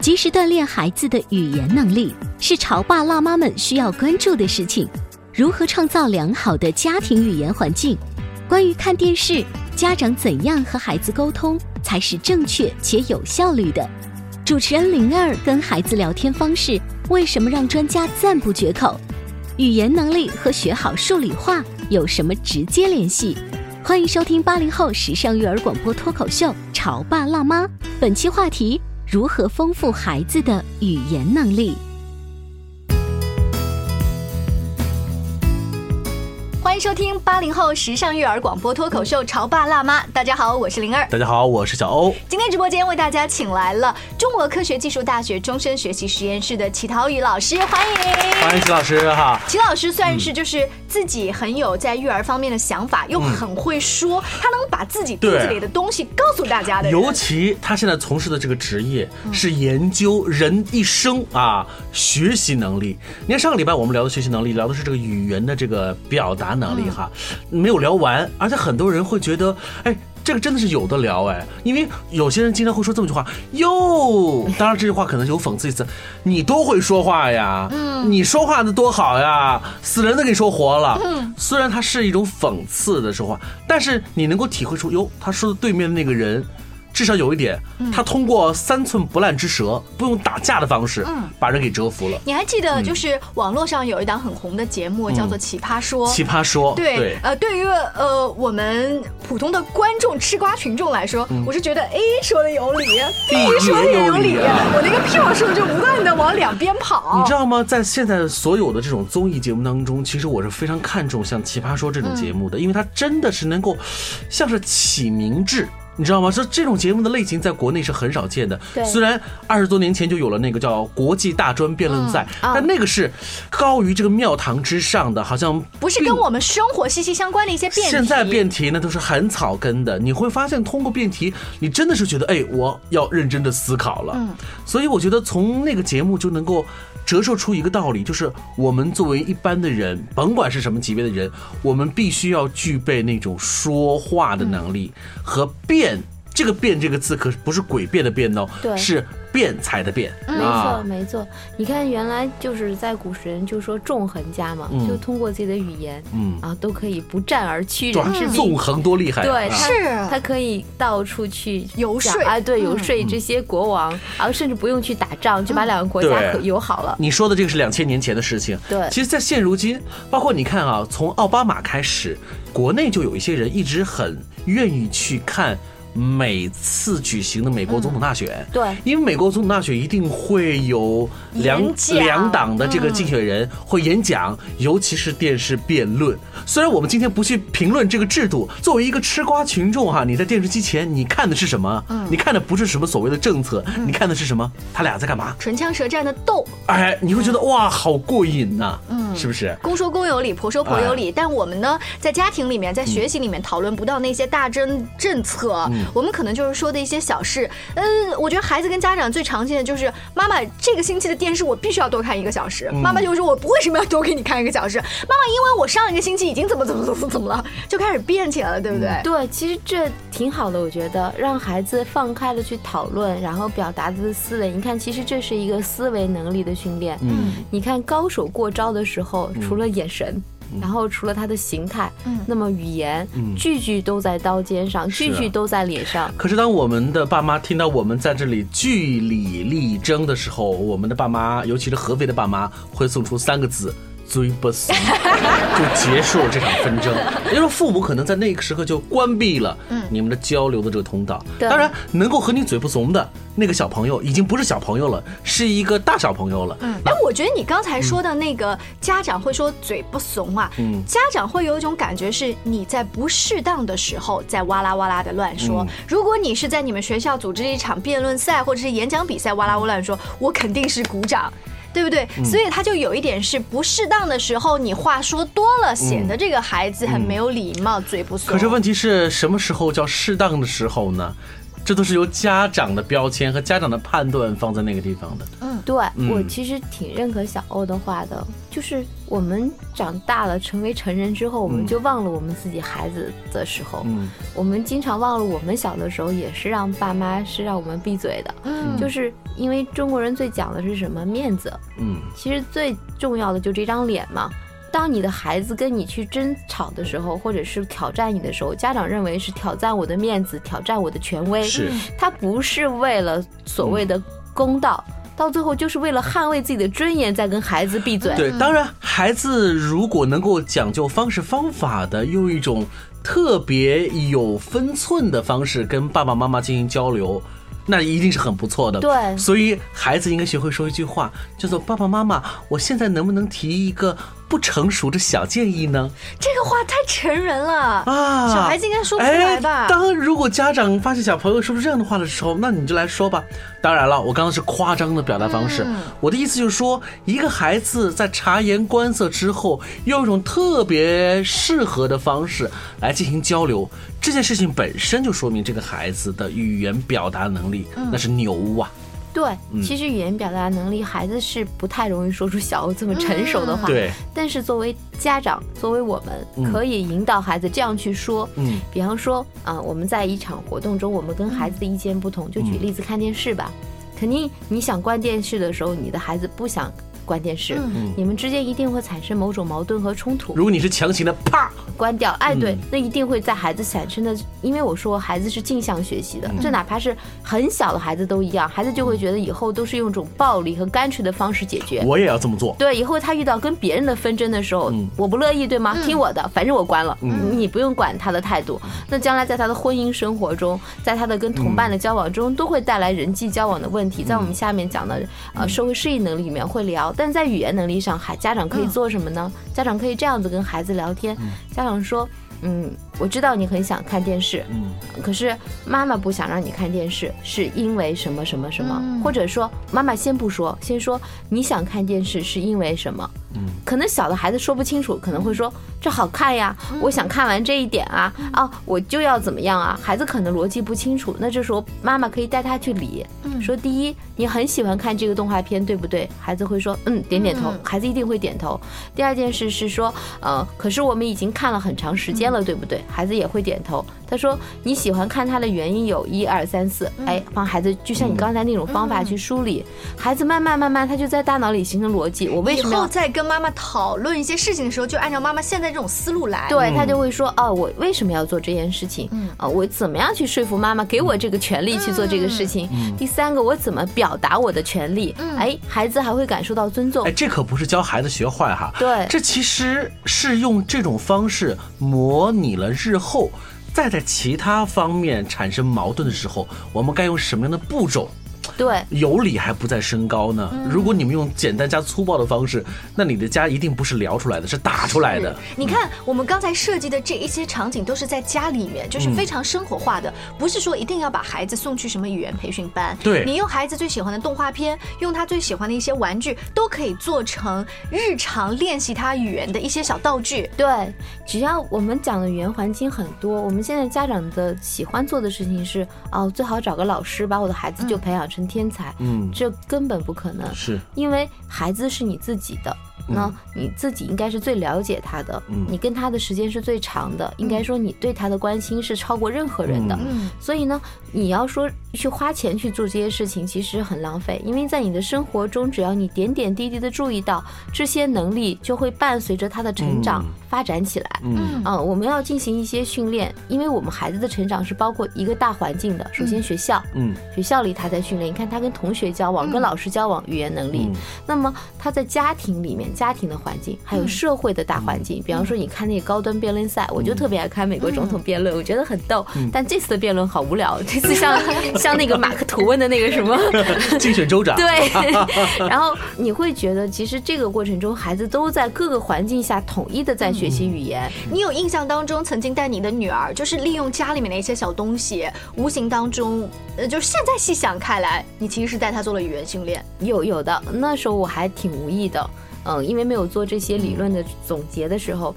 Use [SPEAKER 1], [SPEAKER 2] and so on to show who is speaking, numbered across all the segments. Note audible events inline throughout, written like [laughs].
[SPEAKER 1] 及时锻炼孩子的语言能力，是潮爸辣妈们需要关注的事情。如何创造良好的家庭语言环境？关于看电视，家长怎样和孩子沟通才是正确且有效率的？主持人灵儿跟孩子聊天方式为什么让专家赞不绝口？语言能力和学好数理化有什么直接联系？欢迎收听八零后时尚育儿广播脱口秀《潮爸辣妈》，本期话题。如何丰富孩子的语言能力？
[SPEAKER 2] 欢迎收听八零后时尚育儿广播脱口秀《潮爸辣妈》。大家好，我是灵儿。
[SPEAKER 3] 大家好，我是小欧。
[SPEAKER 2] 今天直播间为大家请来了中国科学技术大学终身学习实验室的齐涛宇老师，欢迎！
[SPEAKER 3] 欢迎齐老师哈。
[SPEAKER 2] 齐老师算是就是自己很有在育儿方面的想法，又很会说，他能把自己肚子里的东西告诉大家的。
[SPEAKER 3] 尤其他现在从事的这个职业是研究人一生啊学习能力。你看上个礼拜我们聊的学习能力，聊的是这个语言的这个表达。能力哈，没有聊完，而且很多人会觉得，哎，这个真的是有的聊哎，因为有些人经常会说这么句话哟，当然这句话可能有讽刺意思，你都会说话呀，嗯，你说话的多好呀，死人都给你说活了，嗯，虽然它是一种讽刺的说话，但是你能够体会出哟，他说的对面的那个人。至少有一点，他通过三寸不烂之舌，不用打架的方式，把人给折服了。
[SPEAKER 2] 你还记得，就是网络上有一档很红的节目，叫做《奇葩说》。
[SPEAKER 3] 奇葩说，
[SPEAKER 2] 对，呃，对于呃我们普通的观众、吃瓜群众来说，我是觉得 A 说的有理，B 说的也有理，我那个票数就不断的往两边跑。
[SPEAKER 3] 你知道吗？在现在所有的这种综艺节目当中，其实我是非常看重像《奇葩说》这种节目的，因为它真的是能够像是启明智。你知道吗？说这种节目的类型在国内是很少见的。虽然二十多年前就有了那个叫国际大专辩论赛，但那个是高于这个庙堂之上的，好像
[SPEAKER 2] 不是跟我们生活息息相关的一些辩题。
[SPEAKER 3] 现在辩题呢都是很草根的，你会发现通过辩题，你真的是觉得哎，我要认真的思考了。嗯，所以我觉得从那个节目就能够。折射出一个道理，就是我们作为一般的人，甭管是什么级别的人，我们必须要具备那种说话的能力和辩。这个“变”这个字可不是诡辩的“辩”哦，是。辩才的辩，
[SPEAKER 4] 没错没错。你看，原来就是在古时人就说纵横家嘛，就通过自己的语言，嗯啊，都可以不战而屈人之兵。
[SPEAKER 3] 纵横多厉害！
[SPEAKER 4] 对，
[SPEAKER 2] 是
[SPEAKER 4] 他可以到处去
[SPEAKER 2] 游说
[SPEAKER 4] 啊，对，游说这些国王，然后甚至不用去打仗，就把两个国家可友好了。
[SPEAKER 3] 你说的这个是两千年前的事情。
[SPEAKER 4] 对，
[SPEAKER 3] 其实，在现如今，包括你看啊，从奥巴马开始，国内就有一些人一直很愿意去看。每次举行的美国总统大选，
[SPEAKER 4] 对，
[SPEAKER 3] 因为美国总统大选一定会有两两党的这个竞选人会演讲，尤其是电视辩论。虽然我们今天不去评论这个制度，作为一个吃瓜群众哈，你在电视机前你看的是什么？嗯，你看的不是什么所谓的政策，你看的是什么？他俩在干嘛？
[SPEAKER 2] 唇枪舌战的斗，
[SPEAKER 3] 哎，你会觉得哇，好过瘾呐，嗯，是不是？
[SPEAKER 2] 公说公有理，婆说婆有理，但我们呢，在家庭里面，在学习里面讨论不到那些大政政策。我们可能就是说的一些小事，嗯，我觉得孩子跟家长最常见的就是妈妈这个星期的电视我必须要多看一个小时，妈妈就说我为什么要多给你看一个小时？妈妈因为我上一个星期已经怎么怎么怎么怎么了，[laughs] 就开始变起来了，对不对？
[SPEAKER 4] 对，其实这挺好的，我觉得让孩子放开了去讨论，然后表达他的思维。你看，其实这是一个思维能力的训练。嗯，你看高手过招的时候，除了眼神。然后除了他的形态，那么语言，句句都在刀尖上，句句都在脸上。
[SPEAKER 3] 可是当我们的爸妈听到我们在这里据理力争的时候，我们的爸妈，尤其是合肥的爸妈，会送出三个字。嘴不怂，[laughs] 就结束了这场纷争。也就是说，父母可能在那个时刻就关闭了你们的交流的这个通道。当然，能够和你嘴不怂的那个小朋友，已经不是小朋友了，是一个大小朋友了。嗯，
[SPEAKER 2] 哎，我觉得你刚才说的那个家长会说嘴不怂啊，嗯，家长会有一种感觉是你在不适当的时候在哇啦哇啦的乱说。如果你是在你们学校组织一场辩论赛或者是演讲比赛，哇啦哇乱说，我肯定是鼓掌。对不对？所以他就有一点是不适当的时候，你话说多了，显得这个孩子很没有礼貌，嘴不松。
[SPEAKER 3] 可是问题是什么时候叫适当的时候呢？这都是由家长的标签和家长的判断放在那个地方的。
[SPEAKER 4] 嗯，对我其实挺认可小欧的话的，就是我们长大了成为成人之后，我们就忘了我们自己孩子的时候。嗯，我们经常忘了我们小的时候也是让爸妈是让我们闭嘴的。嗯，就是因为中国人最讲的是什么面子。嗯，其实最重要的就这张脸嘛。当你的孩子跟你去争吵的时候，或者是挑战你的时候，家长认为是挑战我的面子，挑战我的权威，
[SPEAKER 3] 是，
[SPEAKER 4] 他不是为了所谓的公道，到最后就是为了捍卫自己的尊严，在跟孩子闭嘴。
[SPEAKER 3] 对，当然，孩子如果能够讲究方式方法的，用一种特别有分寸的方式跟爸爸妈妈进行交流。那一定是很不错的，
[SPEAKER 4] 对，
[SPEAKER 3] 所以孩子应该学会说一句话，叫做“爸爸妈妈，我现在能不能提一个不成熟的小建议呢？”
[SPEAKER 2] 这个话太成人了啊，小孩子应该说不出来吧？
[SPEAKER 3] 当如果家长发现小朋友说出这样的话的时候，那你就来说吧。当然了，我刚刚是夸张的表达方式，我的意思就是说，一个孩子在察言观色之后，用一种特别适合的方式来进行交流。这件事情本身就说明这个孩子的语言表达能力那是牛啊！
[SPEAKER 4] 对，其实语言表达能力，孩子是不太容易说出小欧这么成熟的话。
[SPEAKER 3] 对。
[SPEAKER 4] 但是作为家长，作为我们，可以引导孩子这样去说。嗯。比方说，啊，我们在一场活动中，我们跟孩子的意见不同，就举例子看电视吧。肯定你想关电视的时候，你的孩子不想。关电视，你们之间一定会产生某种矛盾和冲突。
[SPEAKER 3] 如果你是强行的，啪
[SPEAKER 4] 关掉，哎，对，那一定会在孩子产生的，因为我说孩子是镜像学习的，这哪怕是很小的孩子都一样，孩子就会觉得以后都是用一种暴力和干脆的方式解决。
[SPEAKER 3] 我也要这么做。
[SPEAKER 4] 对，以后他遇到跟别人的纷争的时候，我不乐意，对吗？听我的，反正我关了，你不用管他的态度。那将来在他的婚姻生活中，在他的跟同伴的交往中，都会带来人际交往的问题。在我们下面讲的呃社会适应能力里面会聊。但在语言能力上，孩家长可以做什么呢？家长可以这样子跟孩子聊天。家长说：“嗯，我知道你很想看电视，嗯，可是妈妈不想让你看电视，是因为什么什么什么？或者说，妈妈先不说，先说你想看电视是因为什么？嗯，可能小的孩子说不清楚，可能会说。”这好看呀！我想看完这一点啊啊，我就要怎么样啊？孩子可能逻辑不清楚，那这时候妈妈可以带他去理，说第一，你很喜欢看这个动画片，对不对？孩子会说嗯，点点头，孩子一定会点头。第二件事是说，呃，可是我们已经看了很长时间了，对不对？孩子也会点头。他说你喜欢看他的原因有一二三四，哎，帮孩子就像你刚才那种方法去梳理，孩子慢慢慢慢他就在大脑里形成逻辑。我为什么以
[SPEAKER 2] 后在跟妈妈讨论一些事情的时候，就按照妈妈现在这种思路来？
[SPEAKER 4] 对他就会说哦，我为什么要做这件事情？嗯，啊，我怎么样去说服妈妈给我这个权利去做这个事情？第三个，我怎么表达我的权利？哎，孩子还会感受到尊重。
[SPEAKER 3] 哎，这可不是教孩子学坏哈。
[SPEAKER 4] 对，
[SPEAKER 3] 这其实是用这种方式模拟了日后。再在其他方面产生矛盾的时候，我们该用什么样的步骤？
[SPEAKER 4] 对，
[SPEAKER 3] 有理还不在身高呢。如果你们用简单加粗暴的方式，那你的家一定不是聊出来的，是打出来的。
[SPEAKER 2] 你看，我们刚才设计的这一些场景都是在家里面，就是非常生活化的，不是说一定要把孩子送去什么语言培训班。
[SPEAKER 3] 对，
[SPEAKER 2] 你用孩子最喜欢的动画片，用他最喜欢的一些玩具，都可以做成日常练习他语言的一些小道具。
[SPEAKER 4] 对，只要我们讲的语言环境很多，我们现在家长的喜欢做的事情是，哦，最好找个老师把我的孩子就培养成。天才，嗯，这根本不可能，
[SPEAKER 3] 是
[SPEAKER 4] 因为孩子是你自己的，那你自己应该是最了解他的，
[SPEAKER 3] 嗯。
[SPEAKER 4] 你跟他的时间是最长的，应该说你对他的关心是超过任何人的。
[SPEAKER 2] 嗯。
[SPEAKER 4] 所以呢，你要说去花钱去做这些事情，其实很浪费，因为在你的生活中，只要你点点滴滴的注意到这些能力，就会伴随着他的成长
[SPEAKER 3] 嗯。
[SPEAKER 4] 发展起来。
[SPEAKER 3] 嗯。
[SPEAKER 4] 嗯，我们要进行一些训练，因为我们孩子的成长是包括一个大环境的。首先，学校，
[SPEAKER 3] 嗯。
[SPEAKER 4] 学校里他在训练，你看他跟同学交往、跟老师交往，语言能力。
[SPEAKER 3] 嗯。
[SPEAKER 4] 那么他在家庭里面，家庭的环境，还有社会的大环境，比方说你看那个高端辩论赛，我就特别爱看美国总统辩论，我觉得很逗。但这次的辩论好无聊，[laughs] 这次像 [laughs] 像那个马克吐温的那个什么。[laughs]
[SPEAKER 3] 竞选州长，
[SPEAKER 4] 对，然后你会觉得，其实这个过程中，孩子都在各个环境下统一的在学习语言。
[SPEAKER 2] 你有印象当中曾经带你的女儿，就是利用家里面的一些小东西，无形当中，呃，就是现在细想开来，你其实是带她做了语言训练。
[SPEAKER 4] 有有的，那时候我还挺无意的，嗯，因为没有做这些理论的总结的时候，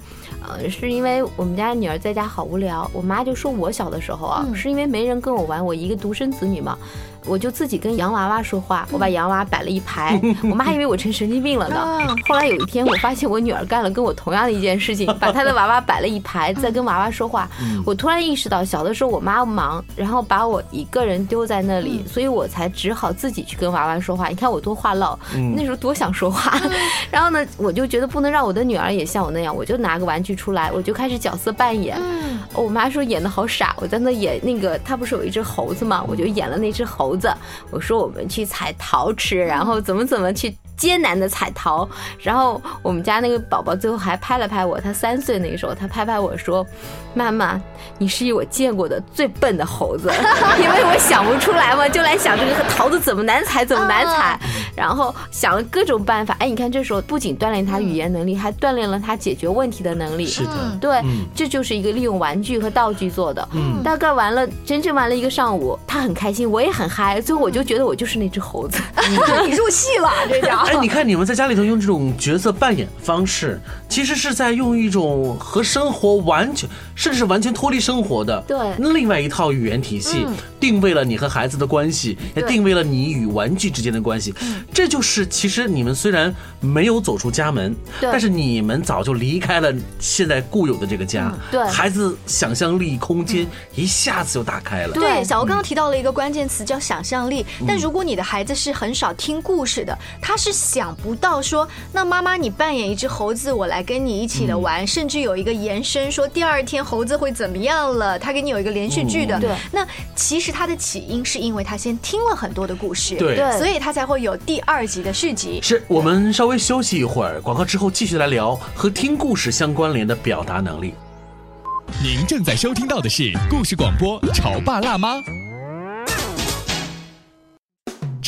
[SPEAKER 4] 呃，是因为我们家女儿在家好无聊，我妈就说我小的时候啊，
[SPEAKER 2] 嗯
[SPEAKER 4] 是因为没人跟我玩，我一个独生子女嘛。我就自己跟洋娃娃说话，我把洋娃娃摆了一排，[laughs] 我妈还以为我成神经病了呢
[SPEAKER 2] 啊。
[SPEAKER 4] 后来有一天，我发现我女儿干了跟我同样的一件事情，[laughs] 把她的娃娃摆了一排，在跟娃娃说话。我突然意识到，小的时候我妈忙，然后把我一个人丢在那里，所以我才只好自己去跟娃娃说话。你看我多话唠，那时候多想说话。[laughs] 然后呢，我就觉得不能让我的女儿也像我那样，我就拿个玩具出来，我就开始角色扮演。我妈说演的好傻，我在那演那个，她不是有一只猴子嘛，我就演了那只猴子。我说我们去采桃吃，然后怎么怎么去艰难的采桃。然后我们家那个宝宝最后还拍了拍我，他三岁那个时候，他拍拍我说：“妈妈，你是我见过的最笨的猴子，[laughs] 因为我想不出来嘛，就来想这个桃子怎么难采，怎么难采。”然后想了各种办法。哎，你看这时候不仅锻炼他语言能力，还锻炼了他解决问题的能力。
[SPEAKER 3] 是的，
[SPEAKER 4] 对，这就是一个利用玩具和道具做的。
[SPEAKER 3] 嗯
[SPEAKER 4] 大概玩了真正玩了一个上午，他很开心，我也很嗨。最后我就觉得我就是那只猴子。[laughs]
[SPEAKER 2] 你入戏了，这叫。
[SPEAKER 3] 哎，你看你们在家里头用这种角色扮演方式，其实是在用一种和生活完全，甚至是完全脱离生活的
[SPEAKER 4] 对
[SPEAKER 3] 另外一套语言体系，定位了你和孩子的关系，也定位了你与玩具之间的关系。这就是其实你们虽然没有走出家门，但是你们早就离开了现在固有的这个家，
[SPEAKER 4] 对
[SPEAKER 3] 孩子想象力空间一下子就打开了。
[SPEAKER 2] 对，小欧刚刚提到了一个关键词叫想象力。但如果你的孩子是很少听故事的，他是想不到说，那妈妈你扮演一只猴子，我来跟你一起的玩，甚至有一个延伸说第二天猴子会怎么样了，他给你有一个连续剧的。
[SPEAKER 4] 对
[SPEAKER 2] 那其实它的起因是因为他先听了很多的故事，
[SPEAKER 3] 对
[SPEAKER 4] 对
[SPEAKER 2] 所以他才会有第二集的续集。
[SPEAKER 3] 是我们稍微休息一会儿，广告之后继续来聊和听故事相关联的表达能力。
[SPEAKER 5] 您正在收听到的是故事广播《潮爸辣妈》。
[SPEAKER 1] 《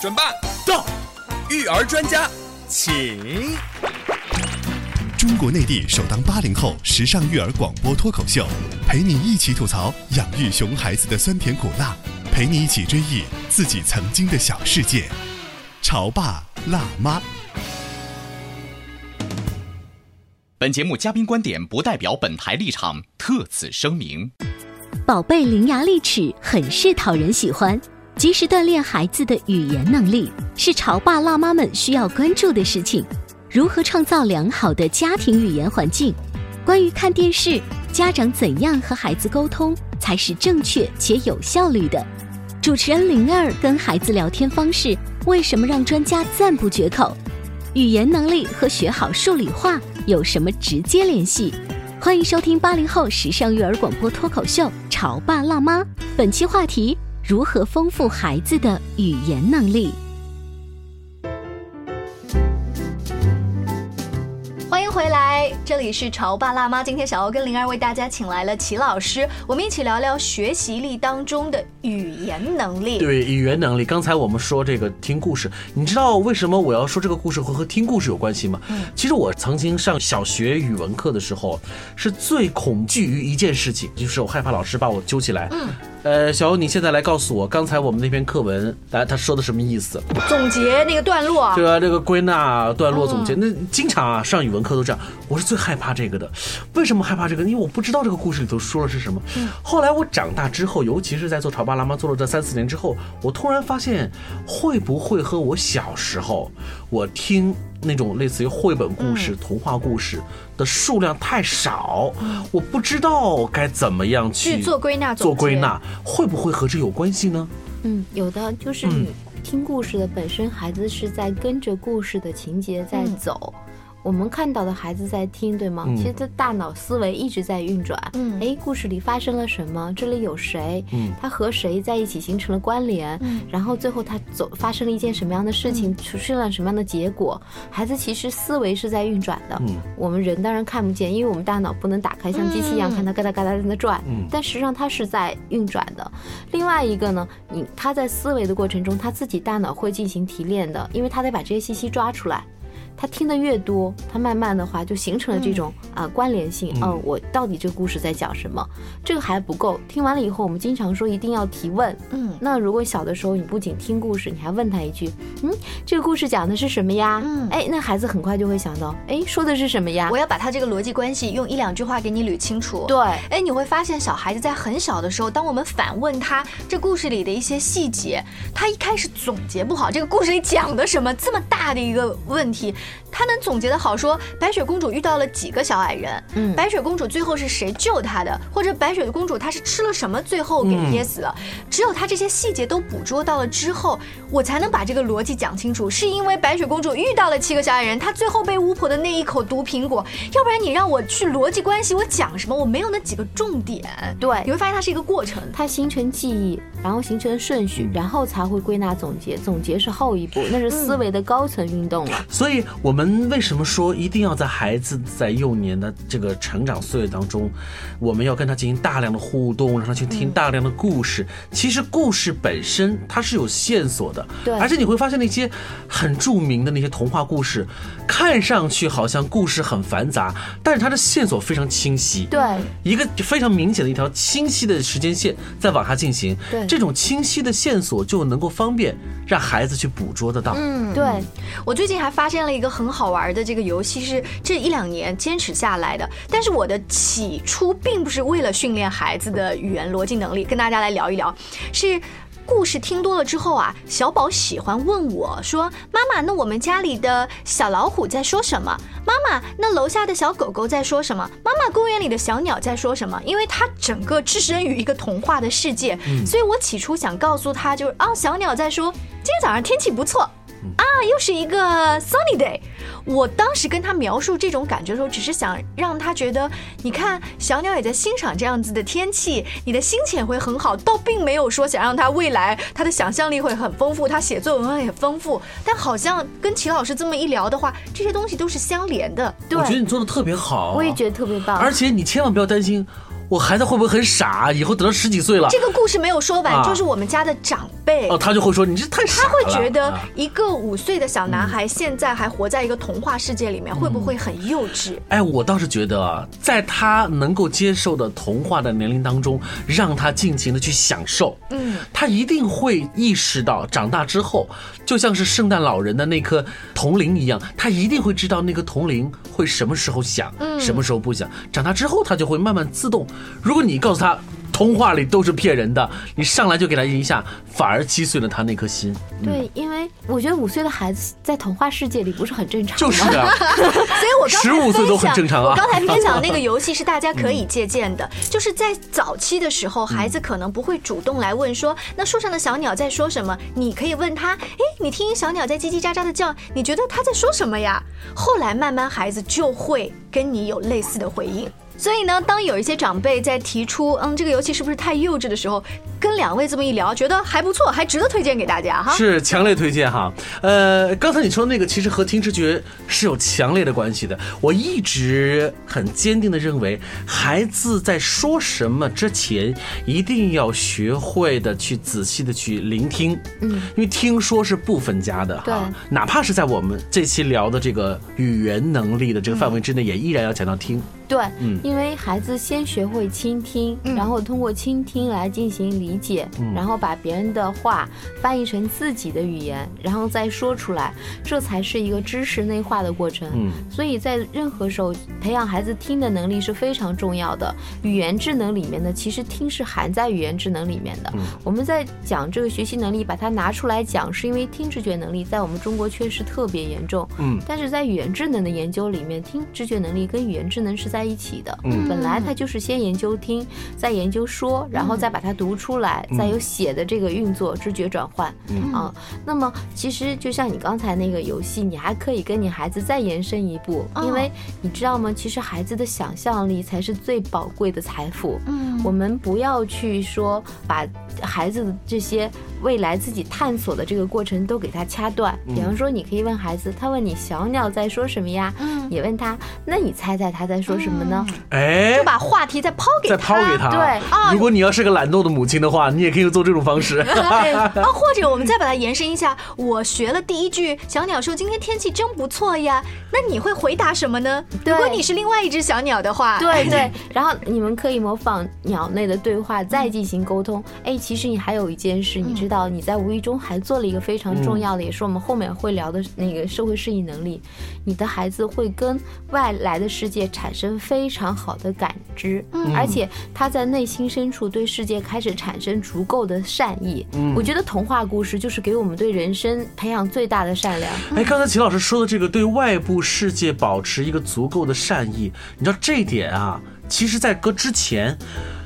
[SPEAKER 6] 准爸到，育儿专家请。
[SPEAKER 7] 中国内地首档八零后时尚育儿广播脱口秀，陪你一起吐槽养育熊孩子的酸甜苦辣，陪你一起追忆自己曾经的小世界。潮爸辣妈。
[SPEAKER 5] 本节目嘉宾观点不代表本台立场，特此声明。
[SPEAKER 1] 宝贝伶牙俐齿，很是讨人喜欢。及时锻炼孩子的语言能力，是潮爸辣妈们需要关注的事情。如何创造良好的家庭语言环境？关于看电视，家长怎样和孩子沟通才是正确且有效率的？主持人灵儿跟孩子聊天方式为什么让专家赞不绝口？语言能力和学好数理化有什么直接联系？欢迎收听八零后时尚育儿广播脱口秀《潮爸辣妈》，本期话题：如何丰富孩子的语言能力。
[SPEAKER 2] 欢迎回来，《这里是潮爸辣妈。今天小欧跟灵儿为大家请来了齐老师，我们一起聊聊学习力当中的语言能力。
[SPEAKER 3] 对语言能力，刚才我们说这个听故事，你知道为什么我要说这个故事会和听故事有关系吗？嗯，其实我曾经上小学语文课的时候，是最恐惧于一件事情，就是我害怕老师把我揪起来。嗯。呃，小欧，你现在来告诉我，刚才我们那篇课文，来他说的什么意思？
[SPEAKER 2] 总结那个段落，
[SPEAKER 3] 对啊，这个归纳段落总结，那经常啊上语文课都这样。我是最害怕这个的，为什么害怕这个？因为我不知道这个故事里头说的是什么。后来我长大之后，尤其是在做潮爸辣妈做了这三四年之后，我突然发现，会不会和我小时候我听那种类似于绘本故事、童话故事的数量太少，我不知道该怎么样去
[SPEAKER 2] 做归纳，
[SPEAKER 3] 做归纳。会不会和这有关系呢？
[SPEAKER 4] 嗯，有的，就是你听故事的本身，孩子是在跟着故事的情节在走。我们看到的孩子在听，对吗？其实他大脑思维一直在运转。嗯，哎，故事里发生了什么？这里有谁？嗯，他和谁在一起形成了关联？嗯，然后最后他走发生了一件什么样的事情，出现了什么样的结果？孩子其实思维是在运转的。嗯，我们人当然看不见，因为我们大脑不能打开像机器一样看它嘎哒嘎哒在那转。嗯，但实际上它是在运转的。另外一个呢，你他在思维的过程中，他自己大脑会进行提炼的，因为他得把这些信息抓出来。他听得越多，他慢慢的话就形成了这种啊关联性。嗯，我到底这个故事在讲什么？这个还不够。听完了以后，我们经常说一定要提问。嗯，那如果小的时候你不仅听故事，你还问他一句，嗯，这个故事讲的是什么呀？嗯，哎，那孩子很快就会想到，哎，说的是什么呀？
[SPEAKER 2] 我要把他这个逻辑关系用一两句话给你捋清楚。
[SPEAKER 4] 对，
[SPEAKER 2] 哎，你会发现小孩子在很小的时候，当我们反问他这故事里的一些细节，他一开始总结不好这个故事里讲的什么，这么大的一个问题。他能总结的好，说白雪公主遇到了几个小矮人，嗯，白雪公主最后是谁救她的，或者白雪公主她是吃了什么最后给噎死了？只有他这些细节都捕捉到了之后，我才能把这个逻辑讲清楚。是因为白雪公主遇到了七个小矮人，她最后被巫婆的那一口毒苹果，要不然你让我去逻辑关系，我讲什么？我没有那几个重点。
[SPEAKER 4] 对，
[SPEAKER 2] 你会发现它是一个过程，
[SPEAKER 4] 它形成记忆，然后形成顺序，然后才会归纳总结，总结是后一步，那是思维的高层运动了。
[SPEAKER 3] 所以我们。为什么说一定要在孩子在幼年的这个成长岁月当中，我们要跟他进行大量的互动，让他去听大量的故事？其实故事本身它是有线索的，
[SPEAKER 4] 对。
[SPEAKER 3] 而且你会发现那些很著名的那些童话故事，看上去好像故事很繁杂，但是它的线索非常清晰，
[SPEAKER 4] 对。
[SPEAKER 3] 一个非常明显的一条清晰的时间线在往下进行，
[SPEAKER 4] 对。
[SPEAKER 3] 这种清晰的线索就能够方便让孩子去捕捉得到。
[SPEAKER 2] 嗯，对。我最近还发现了一个很。好玩的这个游戏是这一两年坚持下来的，但是我的起初并不是为了训练孩子的语言逻辑能力，跟大家来聊一聊。是故事听多了之后啊，小宝喜欢问我说：“妈妈，那我们家里的小老虎在说什么？妈妈，那楼下的小狗狗在说什么？妈妈，公园里的小鸟在说什么？”因为他整个置身于一个童话的世界，所以我起初想告诉他就是啊，小鸟在说今天早上天气不错。啊，又是一个 sunny day。我当时跟他描述这种感觉的时候，只是想让他觉得，你看小鸟也在欣赏这样子的天气，你的心情也会很好。倒并没有说想让他未来他的想象力会很丰富，他写作文也丰富。但好像跟齐老师这么一聊的话，这些东西都是相连的。
[SPEAKER 3] 我觉得你做的特别好，
[SPEAKER 4] 我也觉得特别棒。
[SPEAKER 3] 而且你千万不要担心。我孩子会不会很傻？以后等到十几岁了，
[SPEAKER 2] 这个故事没有说完，就是我们家的长辈
[SPEAKER 3] 哦，他就会说你这太傻
[SPEAKER 2] 了。他会觉得一个五岁的小男孩现在还活在一个童话世界里面，会不会很幼稚？
[SPEAKER 3] 哎，我倒是觉得，在他能够接受的童话的年龄当中，让他尽情的去享受。嗯，他一定会意识到，长大之后，就像是圣诞老人的那颗铜铃一样，他一定会知道那个铜铃会什么时候响，什么时候不响。长大之后，他就会慢慢自动。如果你告诉他童话里都是骗人的，你上来就给他一下，反而击碎了他那颗心。
[SPEAKER 4] 对，因为我觉得五岁的孩子在童话世界里不是很正常。
[SPEAKER 3] 就是啊，
[SPEAKER 2] 所以我
[SPEAKER 3] 十五岁都很正常啊。
[SPEAKER 2] 我刚才分享的那个游戏是大家可以借鉴的，[laughs] 就是在早期的时候，孩子可能不会主动来问说，那树上的小鸟在说什么？你可以问他，哎，你听小鸟在叽叽喳喳的叫，你觉得它在说什么呀？后来慢慢孩子就会跟你有类似的回应。所以呢，当有一些长辈在提出“嗯，这个游戏是不是太幼稚”的时候，跟跟两位这么一聊，觉得还不错，还值得推荐给大家哈。
[SPEAKER 3] 是强烈推荐哈。呃，刚才你说那个其实和听知觉是有强烈的关系的。我一直很坚定的认为，孩子在说什么之前，一定要学会的去仔细的去聆听。嗯，因为听说是不分家的哈，哪怕是在我们这期聊的这个语言能力的这个范围之内，也依然要讲到听。
[SPEAKER 4] 对，嗯因为孩子先学会倾听，然后通过倾听来进行理解，然后把别人的话翻译成自己的语言，然后再说出来，这才是一个知识内化的过程。嗯，所以在任何时候培养孩子听的能力是非常重要的。语言智能里面呢，其实听是含在语言智能里面的。我们在讲这个学习能力，把它拿出来讲，是因为听知觉能力在我们中国确实特别严重。嗯，但是在语言智能的研究里面，听知觉能力跟语言智能是在。在一起的，本来它就是先研究听，再研究说，然后再把它读出来，再有写的这个运作，知觉转换啊。那么其实就像你刚才那个游戏，你还可以跟你孩子再延伸一步，因为你知道吗？其实孩子的想象力才是最宝贵的财富。嗯，我们不要去说把孩子的这些未来自己探索的这个过程都给他掐断。比方说，你可以问孩子，他问你小鸟在说什么呀？嗯，你问他，那你猜猜他在说什么？什么呢？
[SPEAKER 3] 哎，
[SPEAKER 2] 就把话题再抛给
[SPEAKER 3] 再抛给他。
[SPEAKER 4] 对
[SPEAKER 3] 啊，如果你要是个懒惰的母亲的话，你也可以做这种方式。
[SPEAKER 2] 啊，[laughs] [laughs] 或者我们再把它延伸一下。我学了第一句，小鸟说：“今天天气真不错呀。”那你会回答什么呢？如果你是另外一只小鸟的话，
[SPEAKER 4] 对对。然后你们可以模仿鸟类的对话，再进行沟通。哎，其实你还有一件事，你知道你在无意中还做了一个非常重要的，也是我们后面会聊的那个社会适应能力。你的孩子会跟外来的世界产生。非常好的感知，而且他在内心深处对世界开始产生足够的善意。我觉得童话故事就是给我们对人生培养最大的善良。
[SPEAKER 3] 哎，刚才齐老师说的这个对外部世界保持一个足够的善意，你知道这一点啊，其实在搁之前。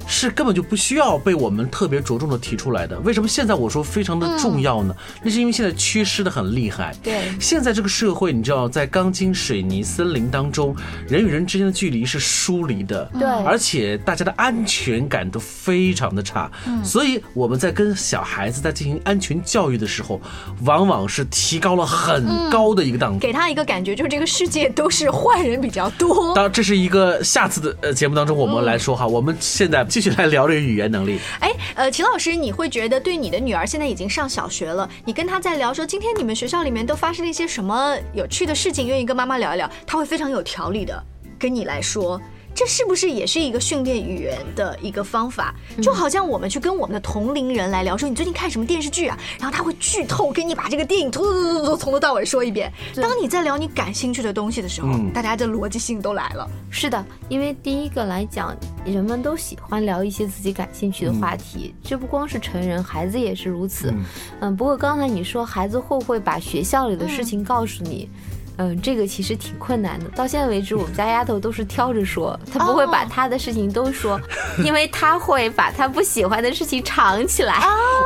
[SPEAKER 3] 是根本就不需要被我们特别着重的提出来的。为什么现在我说非常的重要呢？那是因为现在缺失的很厉害。
[SPEAKER 4] 对，
[SPEAKER 3] 现在这个社会，你知道，在钢筋水泥森林当中，人与人之间的距离是疏离的。
[SPEAKER 4] 对，
[SPEAKER 3] 而且大家的安全感都非常的差。嗯，所以我们在跟小孩子在进行安全教育的时候，往往是提高了很高的一个档次，
[SPEAKER 2] 给他一个感觉就是这个世界都是坏人比较多。
[SPEAKER 3] 当然，这是一个下次的呃节目当中我们来说哈。我们现在。继续来聊这个语言能力。
[SPEAKER 2] 哎，呃，秦老师，你会觉得对你的女儿现在已经上小学了，你跟她在聊说今天你们学校里面都发生了一些什么有趣的事情，愿意跟妈妈聊一聊，她会非常有条理的跟你来说。这是不是也是一个训练语言的一个方法？就好像我们去跟我们的同龄人来聊，说你最近看什么电视剧啊？然后他会剧透，给你把这个电影突突突突从头到尾说一遍。当你在聊你感兴趣的东西的时候，大家的逻辑性都来了。
[SPEAKER 4] 是的，因为第一个来讲，人们都喜欢聊一些自己感兴趣的话题，这不光是成人，孩子也是如此。嗯，不过刚才你说孩子会不会把学校里的事情告诉你？嗯，这个其实挺困难的。到现在为止，我们家丫头都是挑着说，她不会把她的事情都说，[laughs] 因为她会把她不喜欢的事情藏起来。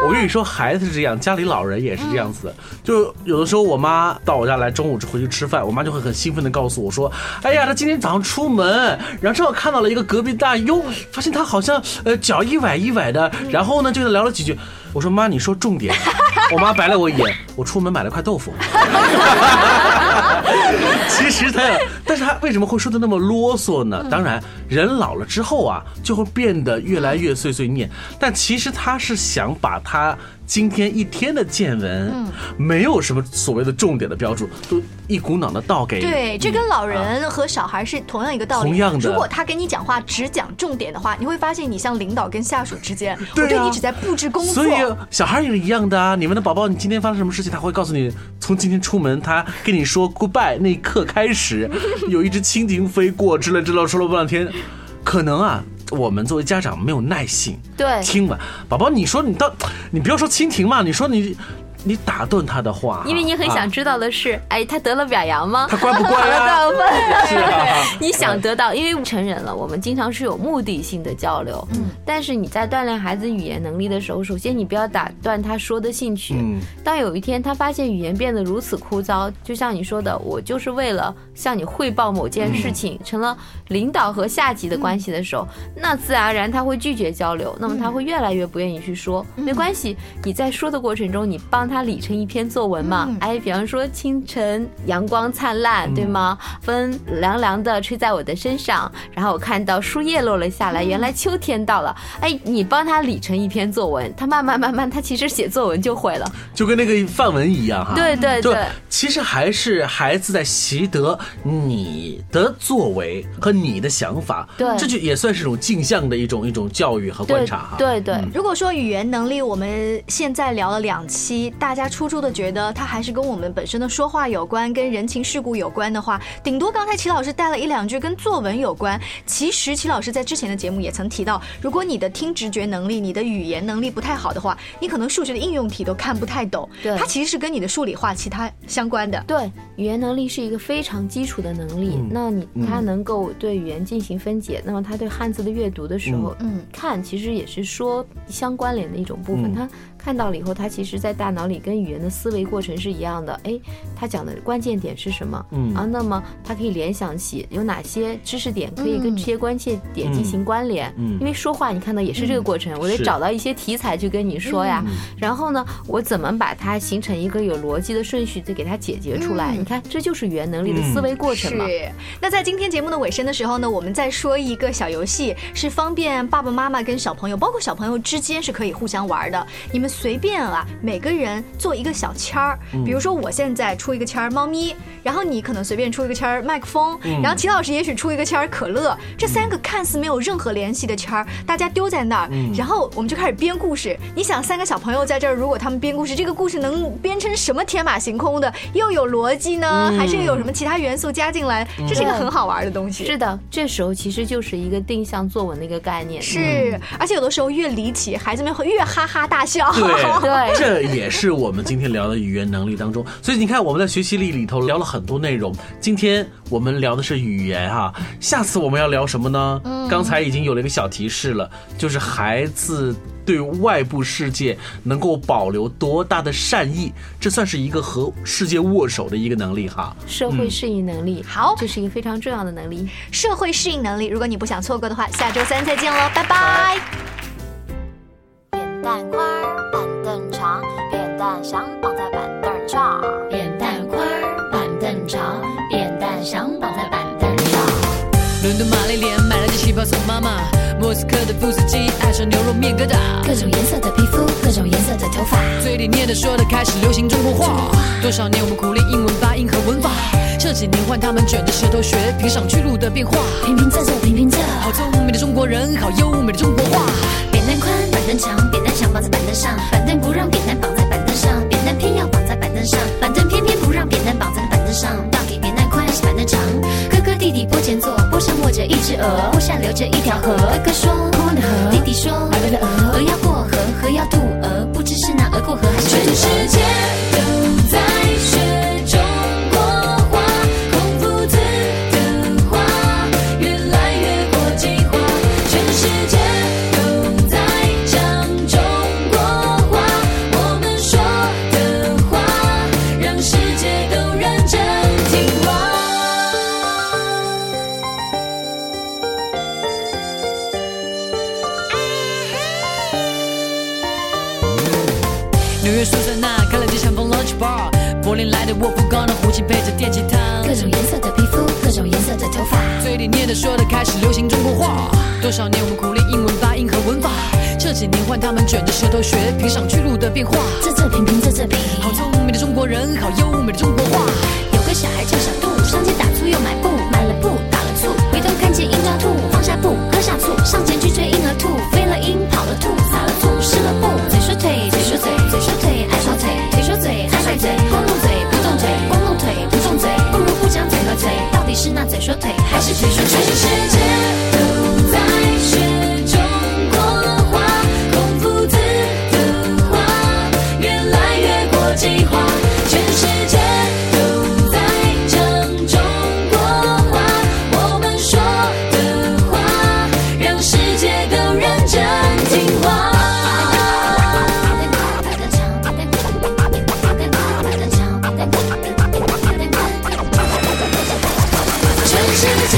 [SPEAKER 3] 我跟你说，孩子是这样，家里老人也是这样子。就有的时候，我妈到我家来，中午回去吃饭，我妈就会很兴奋的告诉我说：“哎呀，她今天早上出门，然后正好看到了一个隔壁大哟，发现她好像呃脚一崴一崴的，然后呢就聊了几句。”我说妈，你说重点。[laughs] 我妈白了我一眼，我出门买了块豆腐。[laughs] [laughs] 其实他，但是他为什么会说的那么啰嗦呢？当然，人老了之后啊，就会变得越来越碎碎念。但其实他是想把他。今天一天的见闻，嗯，没有什么所谓的重点的标注，都一股脑的倒给你。
[SPEAKER 2] 对，这跟老人和小孩是同样一个道
[SPEAKER 3] 理。同样
[SPEAKER 2] 的，如果他跟你讲话只讲重点的话，你会发现你像领导跟下属之间，我对你只在布置工作。
[SPEAKER 3] 所以小孩也是一样的啊，你们的宝宝，你今天发生什么事情，他会告诉你，从今天出门，他跟你说 goodbye 那一刻开始，[laughs] 有一只蜻蜓飞过之类之类，说了半天，可能啊。我们作为家长没有耐性，
[SPEAKER 4] 对，
[SPEAKER 3] 听完宝宝，你说你到，你不要说蜻蜓嘛，你说你。你打断他的话，
[SPEAKER 4] 因为你很想
[SPEAKER 3] 啊
[SPEAKER 4] 知道的是，哎，他得了表扬吗？
[SPEAKER 3] 他乖不乖 [laughs] [laughs]
[SPEAKER 4] 你想得到，因为成人了，我们经常是有目的性的交流。嗯，但是你在锻炼孩子语言能力的时候，首先你不要打断他说的兴趣。
[SPEAKER 3] 嗯。
[SPEAKER 4] 当有一天他发现语言变得如此枯燥，就像你说的，我就是为了向你汇报某件事情，成了领导和下级的关系的时候，那自然而然他会拒绝交流，那么他会越来越不愿意去说。没关系，你在说的过程中，你帮他理成一篇作文嘛。哎，比方说清晨阳光灿烂，对吗？风凉凉的吹在我的身上，然后我看到树叶落了下来，原来秋天到了。哎，你帮他理成一篇作文，他慢慢慢慢，他其实写作文就会了。
[SPEAKER 3] 就跟那个范文一样哈。
[SPEAKER 4] 对对对。
[SPEAKER 3] 其实还是孩子在习得你的作为和你的想法，
[SPEAKER 4] 对
[SPEAKER 3] 这就也算是一种镜像的一种一种教育和观察哈。
[SPEAKER 4] 对对，
[SPEAKER 2] 如果说语言能力，我们现在聊了两期，大家初初的觉得它还是跟我们本身的说话有关，跟人情世故有关的话，顶多刚才齐老师带了一两句跟作文有关。其实齐老师在之前的节目也曾提到，如果你的听直觉能力、你的语言能力不太好的话，你可能数学的应用题都看不太懂。
[SPEAKER 4] 对
[SPEAKER 2] 它其实是跟你的数理化其他相关的。
[SPEAKER 4] 对，语言能力是一个非常基础的能力。那你它能够对语言进行分解，那么它对汉字的阅读的时候，
[SPEAKER 2] 嗯
[SPEAKER 4] 看其实也是说相关联的一种部分。
[SPEAKER 3] 嗯
[SPEAKER 4] 他看到了以后，他其实在大脑里跟语言的思维过程是一样的。哎，他讲的关键点是什么？
[SPEAKER 3] 嗯
[SPEAKER 4] 啊，那么他可以联想起有哪些知识点可以跟这些关键点进行关联。
[SPEAKER 3] 嗯
[SPEAKER 4] 因为说话你看到也是这个过程，我得找到一些题材去跟你说呀。然后呢，我怎么把它形成一个有逻辑的顺序，再给它解决出来？
[SPEAKER 2] 嗯
[SPEAKER 4] 你看，这就是语言能力的思维过程嘛。
[SPEAKER 2] 是。那在今天节目的尾声的时候呢，我们再说一个小游戏，是方便爸爸妈妈跟小朋友，包括小朋友之间是可以互相玩的。你们随便啊，每个人做一个小签儿，比如说我现在出一个签儿猫咪，然后你可能随便出一个签儿麦克风，然后齐老师也许出一个签儿可乐，这三个看似没有任何联系的签儿，大家丢在那儿，然后我们就开始编故事。你想，三个小朋友在这儿，如果他们编故事，这个故事能编成什么天马行空的，又有逻辑呢，还是有什么其他元素加进来？这是一个很好玩的东西。
[SPEAKER 4] 是的，这时候其实就是一个定向作文的一个概念。
[SPEAKER 2] 是，而且有的时候越离奇，孩子们会越哈哈大笑。
[SPEAKER 3] 对 [laughs]
[SPEAKER 4] 对
[SPEAKER 3] 这也是我们今天聊的语言能力当中。所以你看，我们在学习力里头聊了很多内容。今天我们聊的是语言哈，下次我们要聊什么呢？刚才已经有了一个小提示了，就是孩子。对外部世界能够保留多大的善意，这算是一个和世界握手的一个能力哈。
[SPEAKER 4] 社会适应能力，
[SPEAKER 2] 好
[SPEAKER 4] 这是一个非常重要的能力。
[SPEAKER 2] 社会适应能力，如果你不想错过的话，下周三再见喽，拜拜。
[SPEAKER 8] 扁担宽，板凳长，扁担想绑在板凳上。
[SPEAKER 9] 扁担宽，板凳长，扁担想绑在板凳上。
[SPEAKER 10] 伦敦玛丽莲买了件旗袍送妈妈，莫斯科的布斯基爱上牛肉面疙瘩，
[SPEAKER 9] 各种颜色的皮肤，各种颜色的头发，
[SPEAKER 10] 嘴里念的说的开始流行中国话。多少年我们苦练英文发音和文法，这几年换他们卷着舌头学评上去路的变化。
[SPEAKER 9] 平平仄仄平平仄，
[SPEAKER 10] 好聪明的中国人，好优美的中国话。
[SPEAKER 9] 扁担宽，板凳长，鹅，湖上流着一条河。哥哥说
[SPEAKER 10] 多少年我们苦练英文发音和文法，这几年换他们卷着舌头学评上去路的变化。
[SPEAKER 9] 仄仄平平仄仄平，
[SPEAKER 10] 好聪明的中国人，好优美的中国话。
[SPEAKER 9] 有个小孩叫小杜，上街打醋又买布，买了布打了醋，回头看见鹰抓兔，放下布喝下醋，上前去追鹰和兔，飞了鹰跑了兔，撒了醋湿了布，嘴说腿嘴说嘴嘴说腿爱耍腿，腿说嘴爱甩嘴，光动嘴不动腿，光动腿不动嘴，不如不讲嘴和嘴，到底是那嘴说腿还是腿说
[SPEAKER 8] 全
[SPEAKER 9] 腿？Shimmy, shimmy, shimmy.